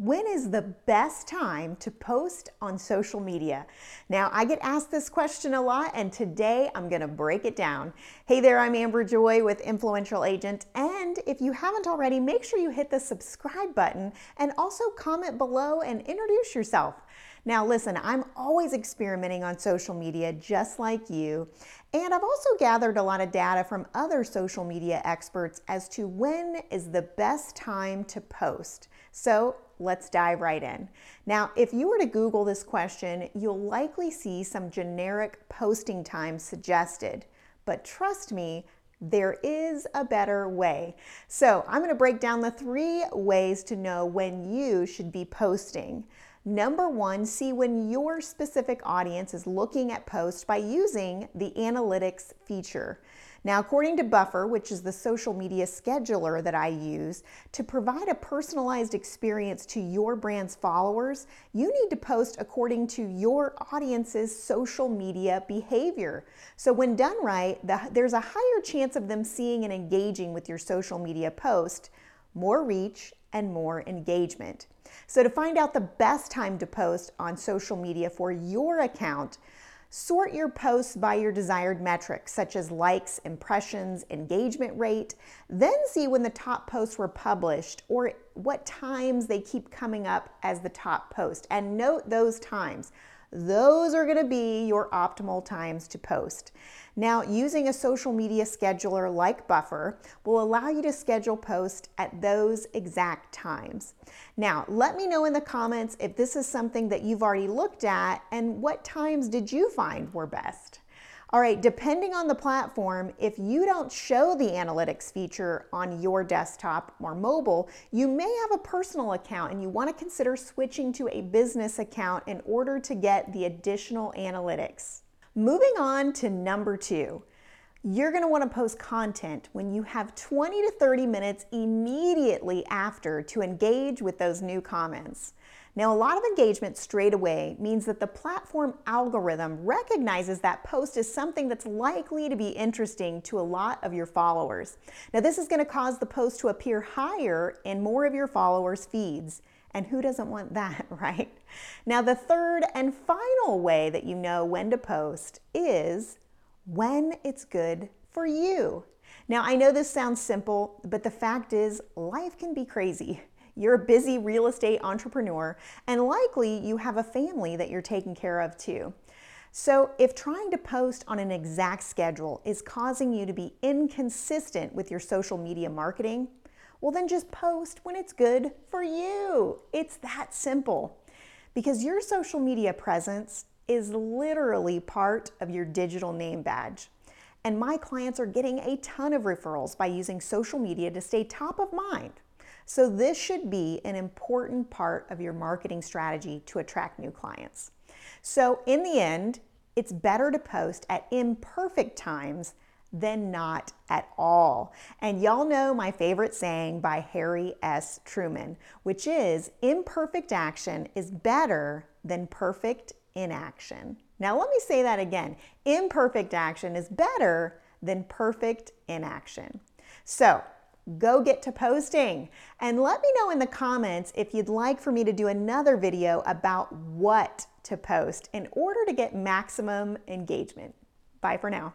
when is the best time to post on social media? Now, I get asked this question a lot, and today I'm going to break it down. Hey there, I'm Amber Joy with Influential Agent. And if you haven't already, make sure you hit the subscribe button and also comment below and introduce yourself. Now, listen, I'm always experimenting on social media just like you. And I've also gathered a lot of data from other social media experts as to when is the best time to post. So let's dive right in. Now, if you were to Google this question, you'll likely see some generic posting times suggested. But trust me, there is a better way. So, I'm going to break down the three ways to know when you should be posting. Number one, see when your specific audience is looking at posts by using the analytics feature. Now, according to Buffer, which is the social media scheduler that I use, to provide a personalized experience to your brand's followers, you need to post according to your audience's social media behavior. So, when done right, the, there's a higher chance of them seeing and engaging with your social media post, more reach, and more engagement. So, to find out the best time to post on social media for your account, sort your posts by your desired metrics, such as likes, impressions, engagement rate. Then see when the top posts were published or what times they keep coming up as the top post. And note those times. Those are going to be your optimal times to post. Now, using a social media scheduler like Buffer will allow you to schedule posts at those exact times. Now, let me know in the comments if this is something that you've already looked at and what times did you find were best. All right, depending on the platform, if you don't show the analytics feature on your desktop or mobile, you may have a personal account and you want to consider switching to a business account in order to get the additional analytics. Moving on to number two. You're going to want to post content when you have 20 to 30 minutes immediately after to engage with those new comments. Now, a lot of engagement straight away means that the platform algorithm recognizes that post is something that's likely to be interesting to a lot of your followers. Now, this is going to cause the post to appear higher in more of your followers' feeds. And who doesn't want that, right? Now, the third and final way that you know when to post is when it's good for you. Now, I know this sounds simple, but the fact is, life can be crazy. You're a busy real estate entrepreneur, and likely you have a family that you're taking care of too. So, if trying to post on an exact schedule is causing you to be inconsistent with your social media marketing, well, then just post when it's good for you. It's that simple. Because your social media presence is literally part of your digital name badge. And my clients are getting a ton of referrals by using social media to stay top of mind. So, this should be an important part of your marketing strategy to attract new clients. So, in the end, it's better to post at imperfect times than not at all. And y'all know my favorite saying by Harry S. Truman, which is imperfect action is better than perfect inaction. Now, let me say that again imperfect action is better than perfect inaction. So, go get to posting. And let me know in the comments if you'd like for me to do another video about what to post in order to get maximum engagement. Bye for now.